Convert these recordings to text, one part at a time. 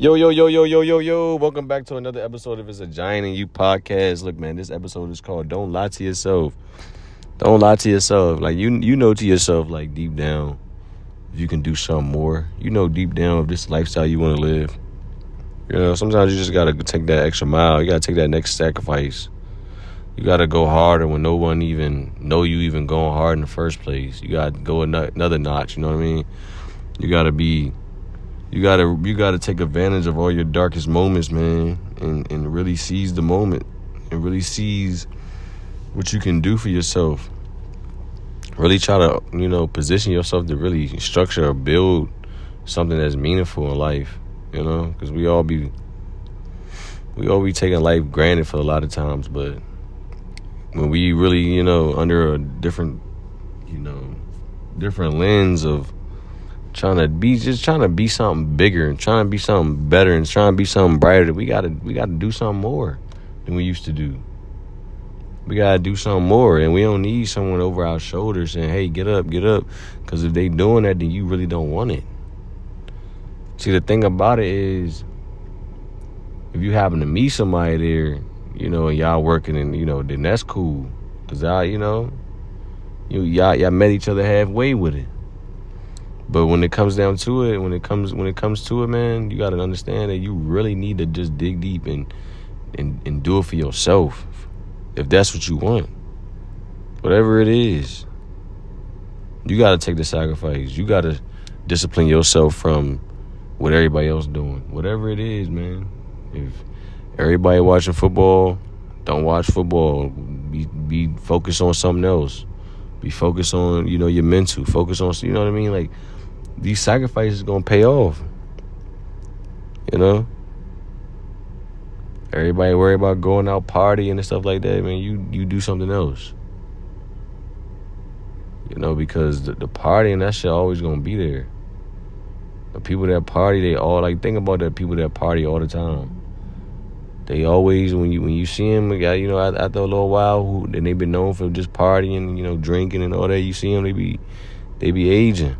Yo, yo, yo, yo, yo, yo, yo. Welcome back to another episode of It's a Giant and You podcast. Look, man, this episode is called Don't Lie to Yourself. Don't lie to yourself. Like you you know to yourself, like deep down, if you can do something more. You know deep down if this lifestyle you want to live. You know, sometimes you just gotta take that extra mile. You gotta take that next sacrifice. You gotta go harder when no one even know you even going hard in the first place. You gotta go another notch. You know what I mean? You gotta be you gotta you gotta take advantage of all your darkest moments, man, and and really seize the moment and really seize what you can do for yourself. Really try to you know position yourself to really structure or build something that's meaningful in life. You know, because we all be we all be taking life granted for a lot of times, but when we really you know under a different you know different lens of trying to be just trying to be something bigger and trying to be something better and trying to be something brighter. We gotta we gotta do something more than we used to do. We gotta do something more, and we don't need someone over our shoulders saying, "Hey, get up, get up," because if they doing that, then you really don't want it. See, the thing about it is, if you happen to meet somebody there, you know, and y'all working, and you know, then that's cool, cause I, you know, you y'all y'all met each other halfway with it. But when it comes down to it, when it comes when it comes to it, man, you got to understand that you really need to just dig deep and and and do it for yourself, if that's what you want. Whatever it is, you got to take the sacrifice. You got to discipline yourself from what everybody else doing. Whatever it is, man. If everybody watching football, don't watch football. Be be focused on something else. Be focused on you know your mental. Focus on you know what I mean, like these sacrifices gonna pay off. You know? Everybody worry about going out partying and stuff like that, man. You you do something else. You know, because the, the party and that shit always gonna be there. The people that party, they all like think about that people that party all the time. They always when you when you see them, you know, after a little while, who then they been known for just partying, you know, drinking and all that. You see them, they be they be aging.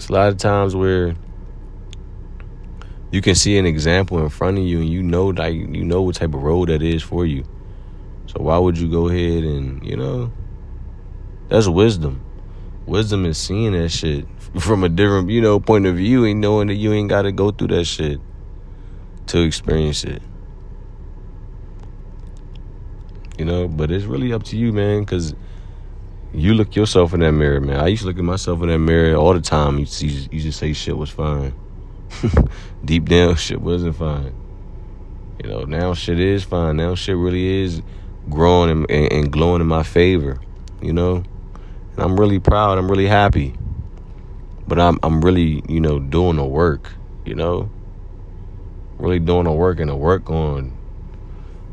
It's a lot of times where you can see an example in front of you and you know like you know what type of road that is for you. So why would you go ahead and, you know, that's wisdom. Wisdom is seeing that shit from a different, you know, point of view and knowing that you ain't got to go through that shit to experience it. You know, but it's really up to you, man, cuz you look yourself in that mirror, man. I used to look at myself in that mirror all the time. You see, you just say shit was fine. Deep down, shit wasn't fine. You know, now shit is fine. Now shit really is growing and, and, and glowing in my favor. You know, and I'm really proud. I'm really happy. But I'm I'm really you know doing the work. You know, really doing the work and the work on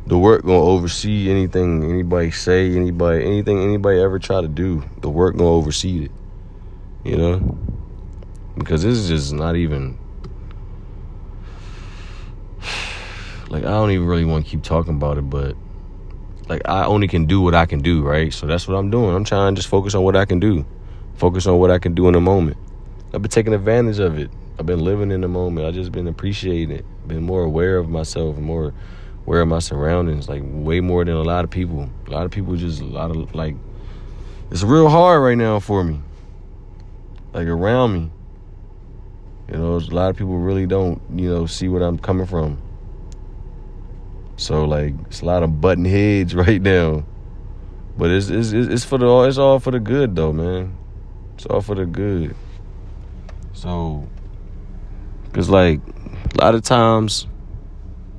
the work gonna oversee anything anybody say, anybody anything anybody ever try to do. The work gonna oversee it. You know? Because this is just not even like I don't even really want to keep talking about it, but like I only can do what I can do, right? So that's what I'm doing. I'm trying to just focus on what I can do. Focus on what I can do in the moment. I've been taking advantage of it. I've been living in the moment. I've just been appreciating it. Been more aware of myself, more aware of my surroundings, like way more than a lot of people. A lot of people just a lot of like it's real hard right now for me. Like around me. You know, a lot of people really don't, you know, see what I'm coming from. So like it's a lot of button heads right now. But it's it's it's for the it's all for the good though, man. It's all for the good. So cuz like a lot of times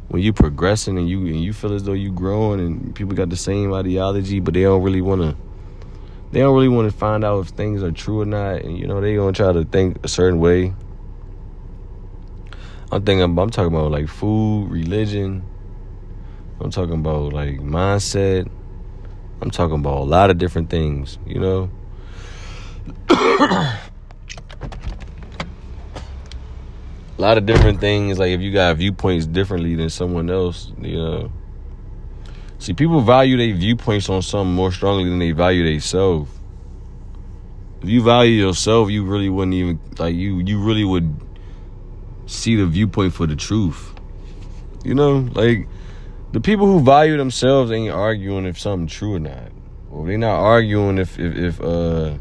when you progressing and you and you feel as though you growing and people got the same ideology, but they don't really want to. They don't really want to find out if things are true or not, and you know they gonna try to think a certain way. I'm thinking. I'm talking about like food, religion. I'm talking about like mindset. I'm talking about a lot of different things. You know. a lot of different things. Like if you got viewpoints differently than someone else, you know. See, people value their viewpoints on something more strongly than they value themselves. If you value yourself, you really wouldn't even like you. You really would see the viewpoint for the truth. You know, like the people who value themselves ain't arguing if something's true or not. Or they not arguing if if, if uh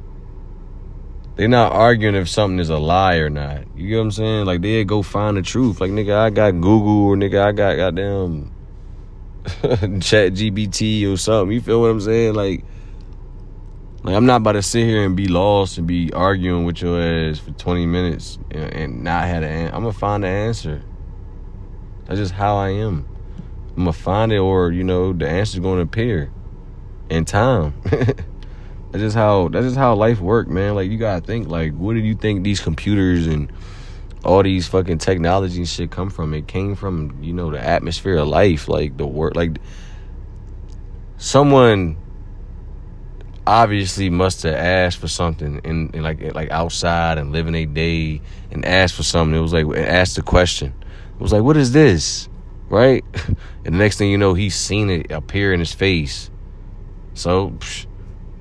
they not arguing if something is a lie or not. You get what I'm saying? Like they go find the truth. Like nigga, I got Google or nigga, I got goddamn Chat GBT or something. You feel what I'm saying? Like, like I'm not about to sit here and be lost and be arguing with your ass for 20 minutes and, and not have an. I'm gonna find the answer. That's just how I am. I'm gonna find it, or you know, the answer's gonna appear in time. that's just how that's just how life work, man. Like you gotta think, like, what do you think these computers and all these fucking technology and shit come from? It came from, you know, the atmosphere of life, like the work like someone obviously must have asked for something and, in like like outside and living a day and asked for something. It was like asked the question. It was like, what is this? Right? And the next thing you know, he's seen it appear in his face. So psh,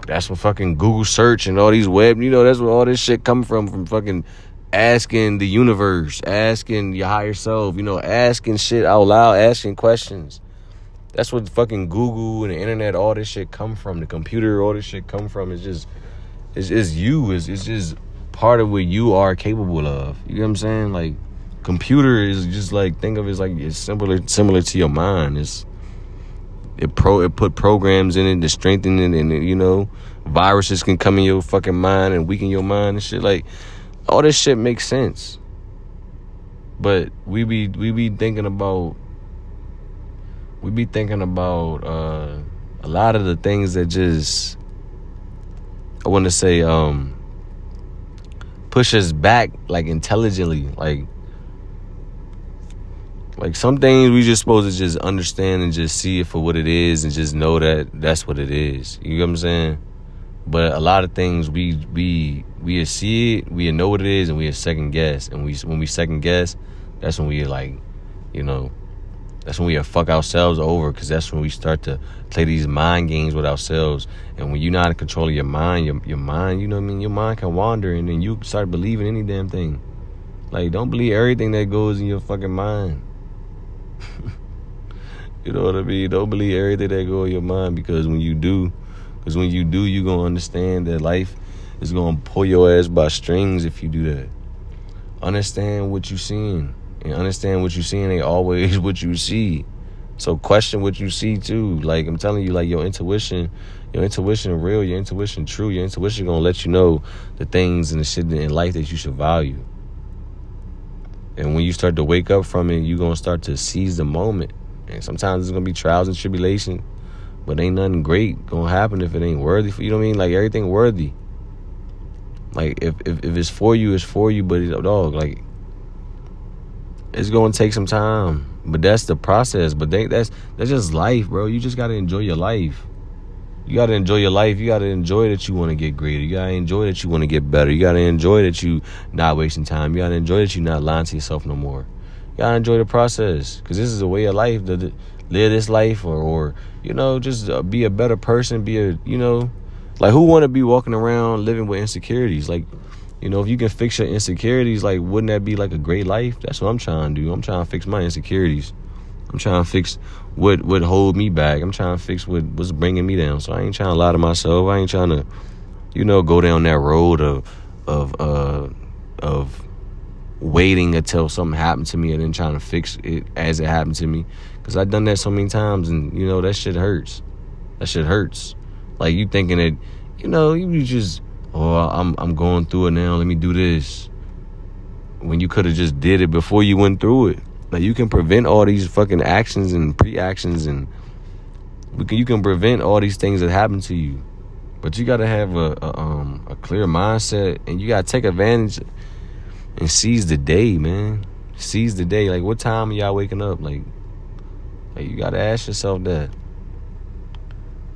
that's what fucking Google search and all these web, you know, that's where all this shit come from, from fucking asking the universe, asking your higher self, you know, asking shit out loud, asking questions. That's what fucking Google and the internet, all this shit come from. The computer, all this shit come from. It's just, it's, it's you. It's, it's just part of what you are capable of. You know what I'm saying? Like, computer is just like think of it as like it's similar similar to your mind. It's it pro it put programs in it to strengthen it, and you know viruses can come in your fucking mind and weaken your mind and shit. Like all this shit makes sense, but we be we be thinking about we be thinking about uh, a lot of the things that just I want to say um push us back like intelligently like like some things we just supposed to just understand and just see it for what it is and just know that that's what it is. You know what I'm saying? But a lot of things we we we see it, we know what it is, and we second guess. And we when we second guess, that's when we like, you know, that's when we fuck ourselves over because that's when we start to play these mind games with ourselves. And when you're not in control of your mind, your your mind, you know what I mean, your mind can wander, and then you start believing any damn thing. Like don't believe everything that goes in your fucking mind. you know what I mean? Don't believe everything that go in your mind because when you do, because when you do, you gonna understand that life is gonna pull your ass by strings if you do that. Understand what you seeing, and understand what you seeing ain't always what you see. So question what you see too. Like I'm telling you, like your intuition, your intuition real, your intuition true. Your intuition gonna let you know the things and the shit in life that you should value. And when you start to wake up from it, you're gonna start to seize the moment. And sometimes it's gonna be trials and tribulation, but ain't nothing great gonna happen if it ain't worthy for you. Know what I mean? Like everything worthy. Like if if, if it's for you, it's for you. But it's, dog, like it's gonna take some time. But that's the process. But they, that's that's just life, bro. You just gotta enjoy your life. You gotta enjoy your life. You gotta enjoy that you want to get greater. You gotta enjoy that you want to get better. You gotta enjoy that you not wasting time. You gotta enjoy that you not lying to yourself no more. You gotta enjoy the process because this is a way of life to live this life, or, or you know, just uh, be a better person. Be a you know, like who want to be walking around living with insecurities? Like, you know, if you can fix your insecurities, like wouldn't that be like a great life? That's what I'm trying to do. I'm trying to fix my insecurities. I'm trying to fix what would hold me back. I'm trying to fix what was bringing me down. So I ain't trying to lie to myself. I ain't trying to, you know, go down that road of of uh of waiting until something happened to me and then trying to fix it as it happened to me. Cause I've done that so many times, and you know that shit hurts. That shit hurts. Like you thinking that, you know, you just oh I'm I'm going through it now. Let me do this. When you could have just did it before you went through it. Like you can prevent all these fucking actions and pre-actions and we can, you can prevent all these things that happen to you. But you gotta have a, a um a clear mindset and you gotta take advantage and seize the day, man. Seize the day. Like what time are y'all waking up? Like like you gotta ask yourself that.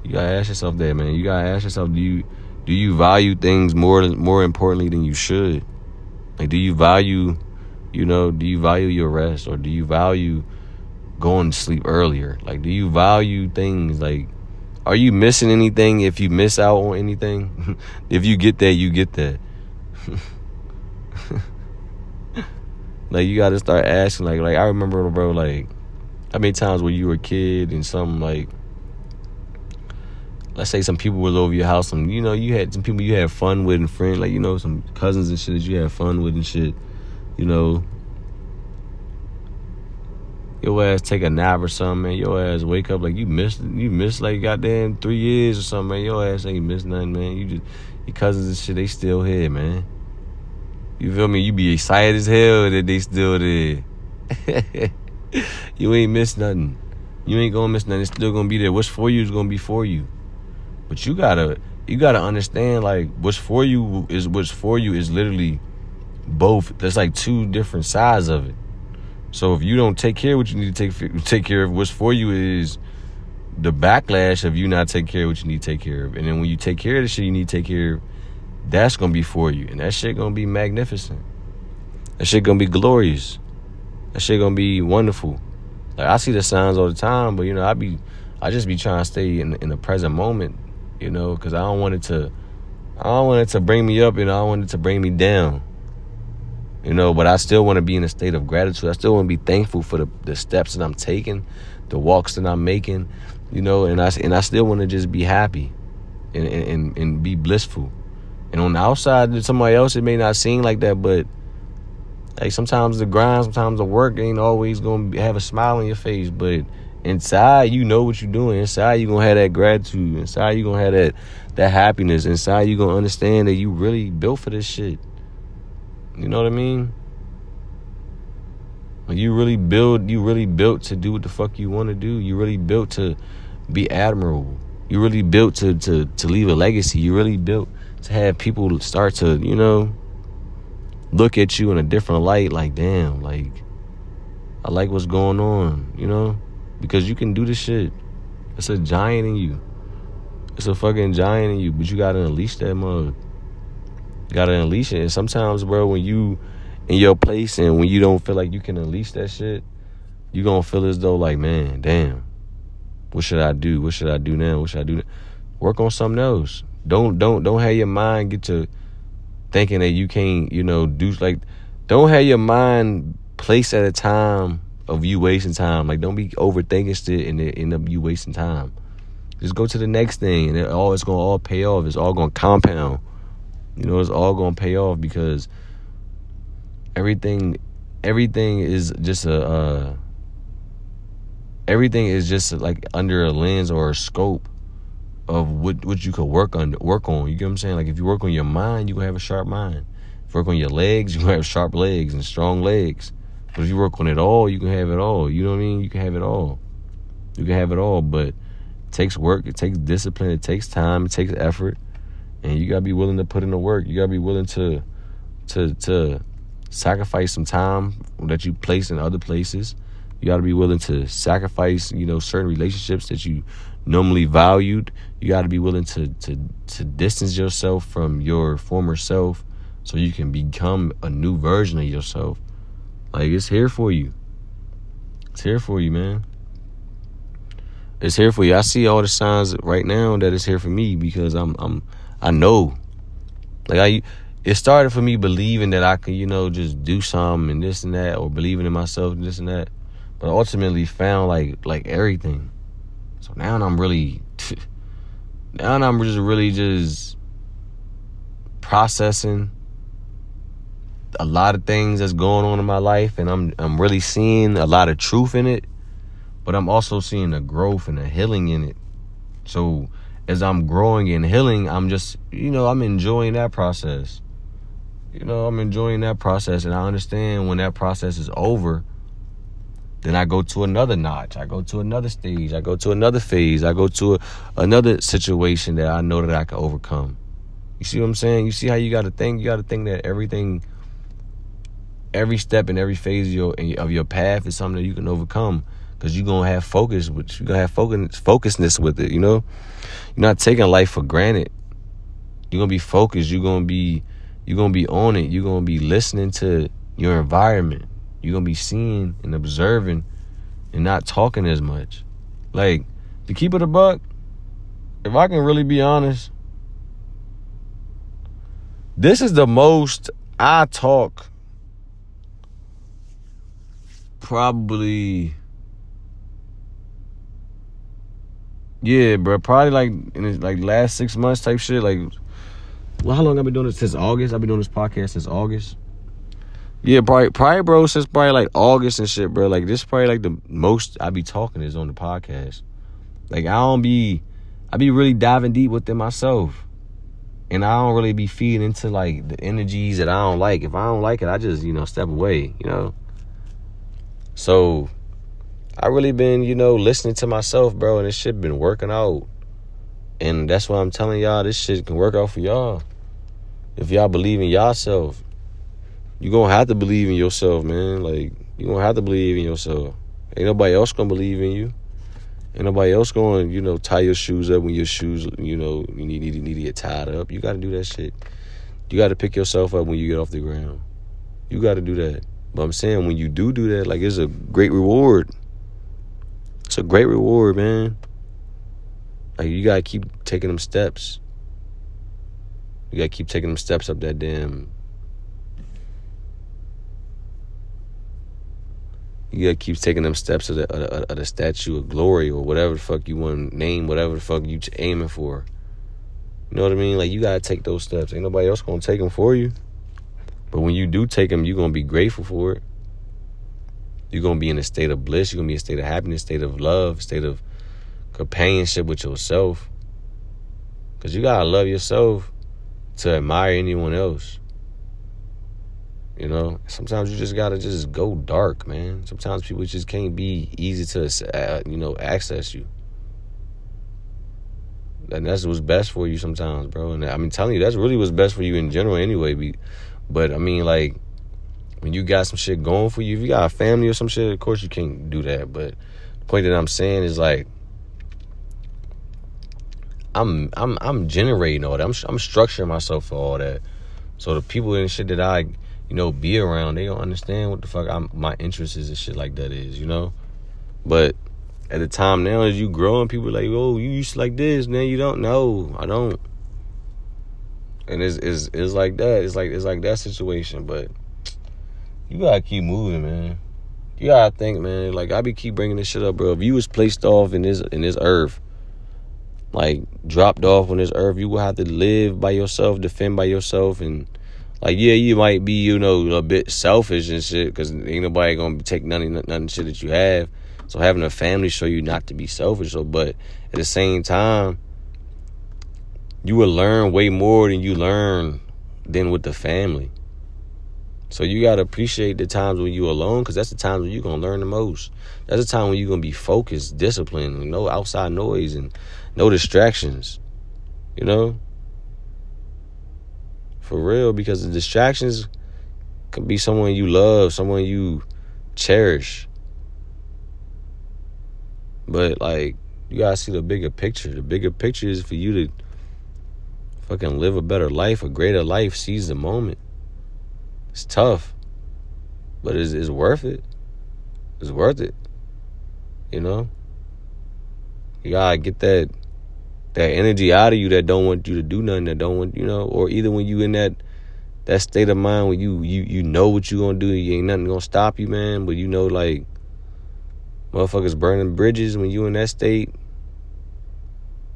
You gotta ask yourself that, man. You gotta ask yourself, do you do you value things more more importantly than you should? Like do you value you know, do you value your rest or do you value going to sleep earlier? Like, do you value things like, are you missing anything if you miss out on anything? if you get that, you get that. Like you gotta start asking. Like like I remember, bro. Like how many times when you were a kid and some like let's say some people was over your house and you know you had some people you had fun with and friends like you know some cousins and shit that you had fun with and shit you know your ass take a nap or something man. Your ass wake up like you missed you missed like goddamn three years or something man. Your ass ain't missed nothing man. You just your cousins and shit they still here man. You feel me? You be excited as hell that they still there. You ain't missed nothing. You ain't gonna miss nothing. It's still gonna be there. What's for you is gonna be for you. But you gotta you gotta understand like what's for you is what's for you is literally both. There's like two different sides of it. So if you don't take care of what you need to take take care of, what's for you is the backlash of you not taking care of what you need to take care of. And then when you take care of the shit you need to take care of, that's gonna be for you. And that shit gonna be magnificent. That shit gonna be glorious. That shit gonna be wonderful. Like I see the signs all the time, but you know, I be I just be trying to stay in in the present moment you know, because I don't want it to, I don't want it to bring me up, and I don't want it to bring me down, you know. But I still want to be in a state of gratitude. I still want to be thankful for the, the steps that I'm taking, the walks that I'm making, you know, and I and I still want to just be happy, and, and and be blissful. And on the outside, to somebody else, it may not seem like that, but like sometimes the grind, sometimes the work ain't always gonna have a smile on your face, but inside you know what you're doing inside you're gonna have that gratitude inside you're gonna have that that happiness inside you're gonna understand that you really built for this shit you know what i mean you really build you really built to do what the fuck you want to do you really built to be admirable you really built to to to leave a legacy you really built to have people start to you know look at you in a different light like damn like i like what's going on you know because you can do this shit. It's a giant in you. It's a fucking giant in you, but you gotta unleash that mug. Gotta unleash it. And sometimes, bro, when you in your place and when you don't feel like you can unleash that shit, you gonna feel as though like, man, damn, what should I do? What should I do now? What should I do? Now? Work on something else. Don't don't don't have your mind get to thinking that you can't, you know, do like don't have your mind placed at a time of you wasting time. Like don't be overthinking shit and it end up you wasting time. Just go to the next thing and it all it's gonna all pay off. It's all gonna compound. You know, it's all gonna pay off because everything everything is just a uh, everything is just like under a lens or a scope of what what you could work on work on. You get what I'm saying? Like if you work on your mind, you gonna have a sharp mind. If you work on your legs, you gonna have sharp legs and strong legs. But if you work on it all, you can have it all. You know what I mean? You can have it all. You can have it all, but it takes work, it takes discipline, it takes time, it takes effort, and you gotta be willing to put in the work. You gotta be willing to to to sacrifice some time that you place in other places. You gotta be willing to sacrifice, you know, certain relationships that you normally valued. You gotta be willing to to to distance yourself from your former self so you can become a new version of yourself like it's here for you. It's here for you, man. It's here for you. I see all the signs right now that it's here for me because I'm I'm I know. Like I it started for me believing that I could, you know, just do something and this and that or believing in myself and this and that. But ultimately found like like everything. So now I'm really now I'm just really just processing a lot of things that's going on in my life and I'm I'm really seeing a lot of truth in it, but I'm also seeing a growth and a healing in it. So as I'm growing and healing, I'm just, you know, I'm enjoying that process. You know, I'm enjoying that process and I understand when that process is over, then I go to another notch. I go to another stage. I go to another phase. I go to a, another situation that I know that I can overcome. You see what I'm saying? You see how you got to think? You got to think that everything every step and every phase of your of your path is something that you can overcome because you're gonna have focus which you're gonna have focus focusness with it you know? You're not taking life for granted. You're gonna be focused. You're gonna be you're gonna be on it. You're gonna be listening to your environment. You're gonna be seeing and observing and not talking as much. Like to keep it a buck if i can really be honest this is the most i talk probably Yeah, bro. Probably like in the, like last six months type shit. Like, well, how long I've been doing this since August? I've been doing this podcast since August. Yeah, probably, probably, bro. Since probably like August and shit, bro. Like this, probably like the most I be talking is on the podcast. Like I don't be, I be really diving deep within myself, and I don't really be feeding into like the energies that I don't like. If I don't like it, I just you know step away. You know. So I really been, you know, listening to myself, bro, and this shit been working out. And that's why I'm telling y'all this shit can work out for y'all. If y'all believe in yourself, you gonna have to believe in yourself, man. Like, you gonna have to believe in yourself. Ain't nobody else gonna believe in you. Ain't nobody else going, to, you know, tie your shoes up when your shoes, you know, you need, need, need to get tied up. You gotta do that shit. You gotta pick yourself up when you get off the ground. You gotta do that. But I'm saying when you do do that, like it's a great reward. It's a great reward, man. Like you gotta keep taking them steps. You gotta keep taking them steps up that damn. You gotta keep taking them steps of the, of, of the statue of glory or whatever the fuck you want to name, whatever the fuck you aiming for. You know what I mean? Like you gotta take those steps. Ain't nobody else gonna take them for you. But when you do take them, you're gonna be grateful for it. You're gonna be in a state of bliss. You're gonna be in a state of happiness, state of love, state of companionship with yourself. Cause you gotta love yourself to admire anyone else. You know, sometimes you just gotta just go dark, man. Sometimes people just can't be easy to, uh, you know, access you. And that's what's best for you sometimes, bro. And I'm telling you, that's really what's best for you in general, anyway. But I mean, like, when you got some shit going for you, if you got a family or some shit, of course you can't do that. But the point that I'm saying is like, I'm I'm I'm generating all that. I'm I'm structuring myself for all that. So the people and shit that I, you know, be around, they don't understand what the fuck I'm, my interest is and shit like that is, you know. But at the time now, as you growing, people like, oh, you used to like this, now you don't know. I don't. And it's, it's it's like that. It's like it's like that situation, but you gotta keep moving, man. You gotta think, man. Like I be keep bringing this shit up, bro. If you was placed off in this in this earth, like dropped off on this earth, you will have to live by yourself, defend by yourself, and like yeah, you might be you know a bit selfish and shit because ain't nobody gonna take nothing nothing shit that you have. So having a family show you not to be selfish. So, but at the same time, you will learn way more than you learn than with the family. So you gotta appreciate the times when you alone, because that's the times when you're gonna learn the most. That's the time when you're gonna be focused, disciplined, no outside noise and no distractions. You know? For real, because the distractions could be someone you love, someone you cherish. But like you gotta see the bigger picture. The bigger picture is for you to fucking live a better life, a greater life, seize the moment. It's tough, but it's, it's worth it. It's worth it. You know, you gotta get that that energy out of you that don't want you to do nothing, that don't want you know, or either when you in that that state of mind when you you you know what you gonna do, you ain't nothing gonna stop you, man. But you know, like motherfuckers burning bridges when you in that state.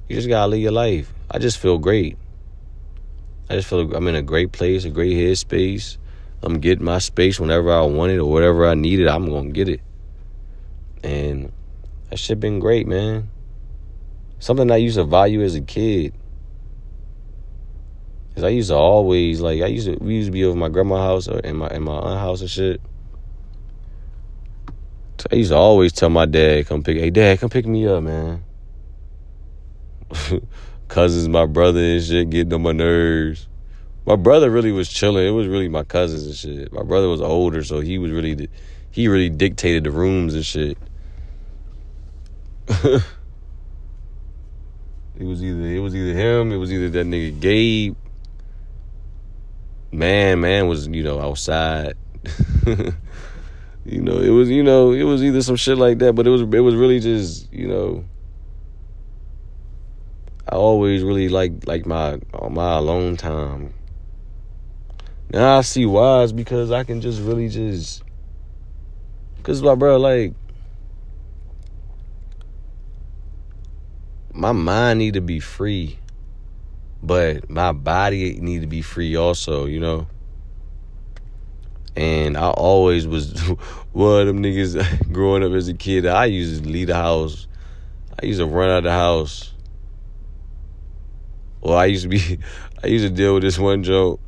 You just gotta live your life. I just feel great. I just feel I'm in a great place, a great headspace. I'm getting my space whenever I want it or whatever I need it, I'm gonna get it. And that shit been great, man. Something I used to value as a kid. Cause I used to always like I used to we used to be over my grandma's house or in my in my aunt house and shit. So I used to always tell my dad, come pick hey dad, come pick me up, man. Cousins, my brother and shit getting on my nerves my brother really was chilling. It was really my cousins and shit. My brother was older, so he was really he really dictated the rooms and shit. it was either it was either him, it was either that nigga Gabe. Man, man was you know outside. you know, it was you know it was either some shit like that, but it was it was really just you know. I always really like like my my alone time now I see why it's because I can just really just Cause my bro, like my mind need to be free, but my body need to be free also, you know. And I always was one of them niggas growing up as a kid. I used to leave the house. I used to run out of the house. Well, I used to be, I used to deal with this one joke,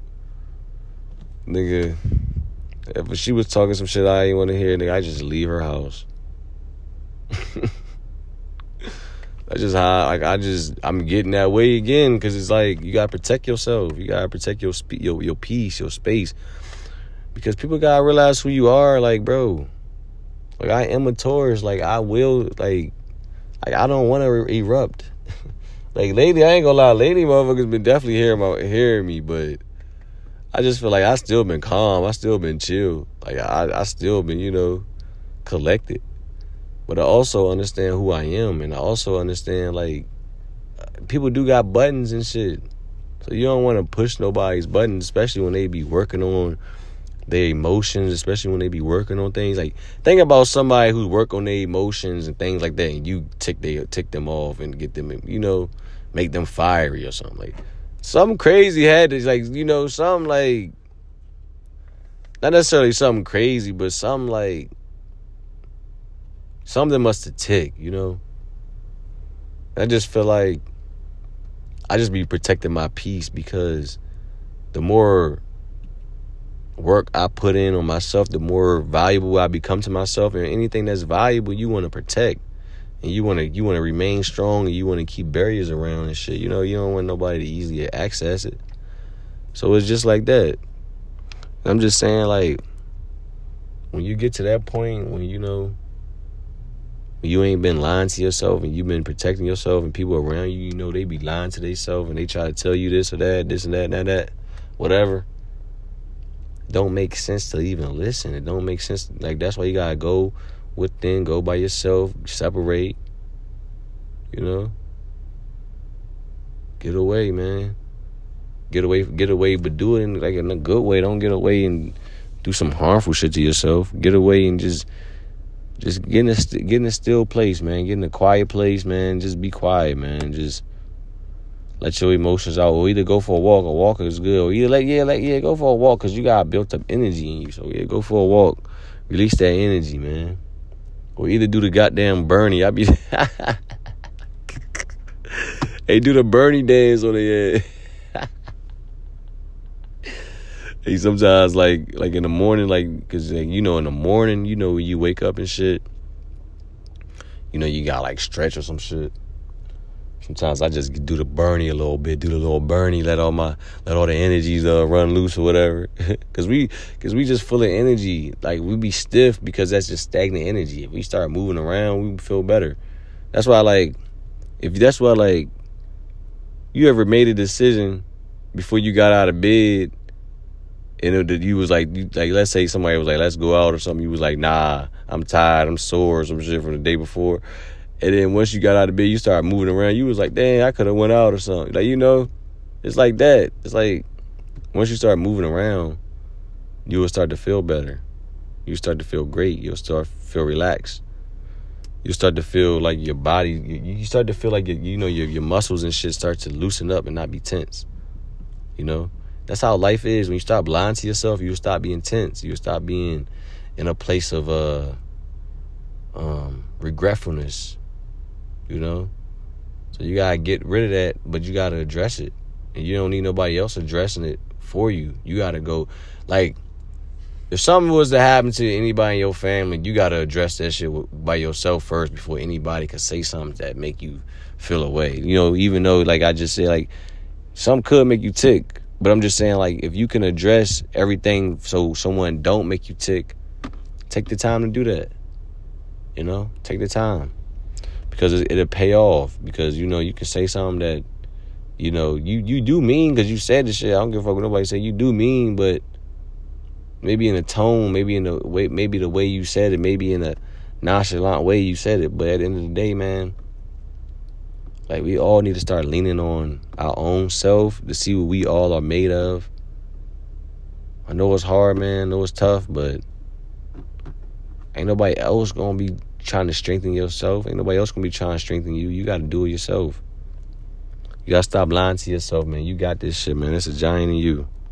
nigga. If she was talking some shit I didn't want to hear, nigga, I just leave her house. That's just how like I just I'm getting that way again because it's like you gotta protect yourself. You gotta protect your spe- your your peace, your space, because people gotta realize who you are. Like, bro, like I am a Taurus. Like I will like like I don't want to er, re- erupt. like lately, I ain't gonna lie. Lately, motherfuckers been definitely hearing my hearing me, but I just feel like I still been calm. I still been chill. Like I I still been you know collected. But I also understand who I am, and I also understand like people do got buttons and shit. So you don't want to push nobody's buttons, especially when they be working on their emotions, especially when they be working on things. Like think about somebody who work on their emotions and things like that, and you tick they tick them off and get them, you know, make them fiery or something like. Something crazy had to like you know something like not necessarily something crazy, but something like something must have ticked, you know. I just feel like I just be protecting my peace because the more work I put in on myself, the more valuable I become to myself. And anything that's valuable, you want to protect, and you want to you want to remain strong, and you want to keep barriers around and shit. You know, you don't want nobody to easily access it. So it's just like that. I'm just saying, like, when you get to that point, when you know you ain't been lying to yourself and you've been protecting yourself and people around you, you know, they be lying to themselves and they try to tell you this or that, this and that, and that, that whatever. Don't make sense to even listen. It don't make sense. Like that's why you gotta go within, go by yourself, separate. You know, get away, man. Get away, get away, but do it in like in a good way. Don't get away and do some harmful shit to yourself. Get away and just just get in a get in a still place, man. Get in a quiet place, man. Just be quiet, man. Just let your emotions out. Or either go for a walk. A walk is good. Or either like yeah, like yeah, go for a walk because you got built up energy in you. So yeah, go for a walk. Release that energy, man. Or either do the goddamn Bernie. I be hey, do the Bernie dance on the head. Hey, sometimes like like in the morning, like cause like, you know in the morning, you know when you wake up and shit, you know you got like stretch or some shit. Sometimes I just do the Bernie a little bit, do the little Bernie, let all my let all the energies uh, run loose or whatever. cause we cause we just full of energy. Like we be stiff because that's just stagnant energy. If we start moving around, we feel better. That's why like if that's why like you ever made a decision before you got out of bed and it, you was like, you, like let's say somebody was like, let's go out or something. You was like, nah, I'm tired, I'm sore, or some shit from the day before. And then once you got out of bed, you started moving around. You was like, dang, I could have went out or something. Like you know, it's like that. It's like once you start moving around, you will start to feel better. You start to feel great. You'll start feel relaxed. You start to feel like your body. You start to feel like your, you know your your muscles and shit start to loosen up and not be tense. You know. That's how life is. When you stop lying to yourself, you stop being tense. You stop being in a place of uh, um, regretfulness. You know, so you gotta get rid of that, but you gotta address it, and you don't need nobody else addressing it for you. You gotta go, like, if something was to happen to anybody in your family, you gotta address that shit by yourself first before anybody can say something that make you feel away. You know, even though, like I just said, like some could make you tick, but I'm just saying, like, if you can address everything so someone don't make you tick, take the time to do that. You know, take the time because it'll pay off. Because you know you can say something that you know you you do mean because you said the shit. I don't give a fuck what nobody say. You do mean, but maybe in a tone, maybe in the way, maybe the way you said it, maybe in a nonchalant way you said it. But at the end of the day, man like we all need to start leaning on our own self to see what we all are made of. I know it's hard, man. I know it's tough, but Ain't nobody else gonna be trying to strengthen yourself. Ain't nobody else gonna be trying to strengthen you. You gotta do it yourself. You gotta stop lying to yourself, man. You got this shit, man. It's a giant in you.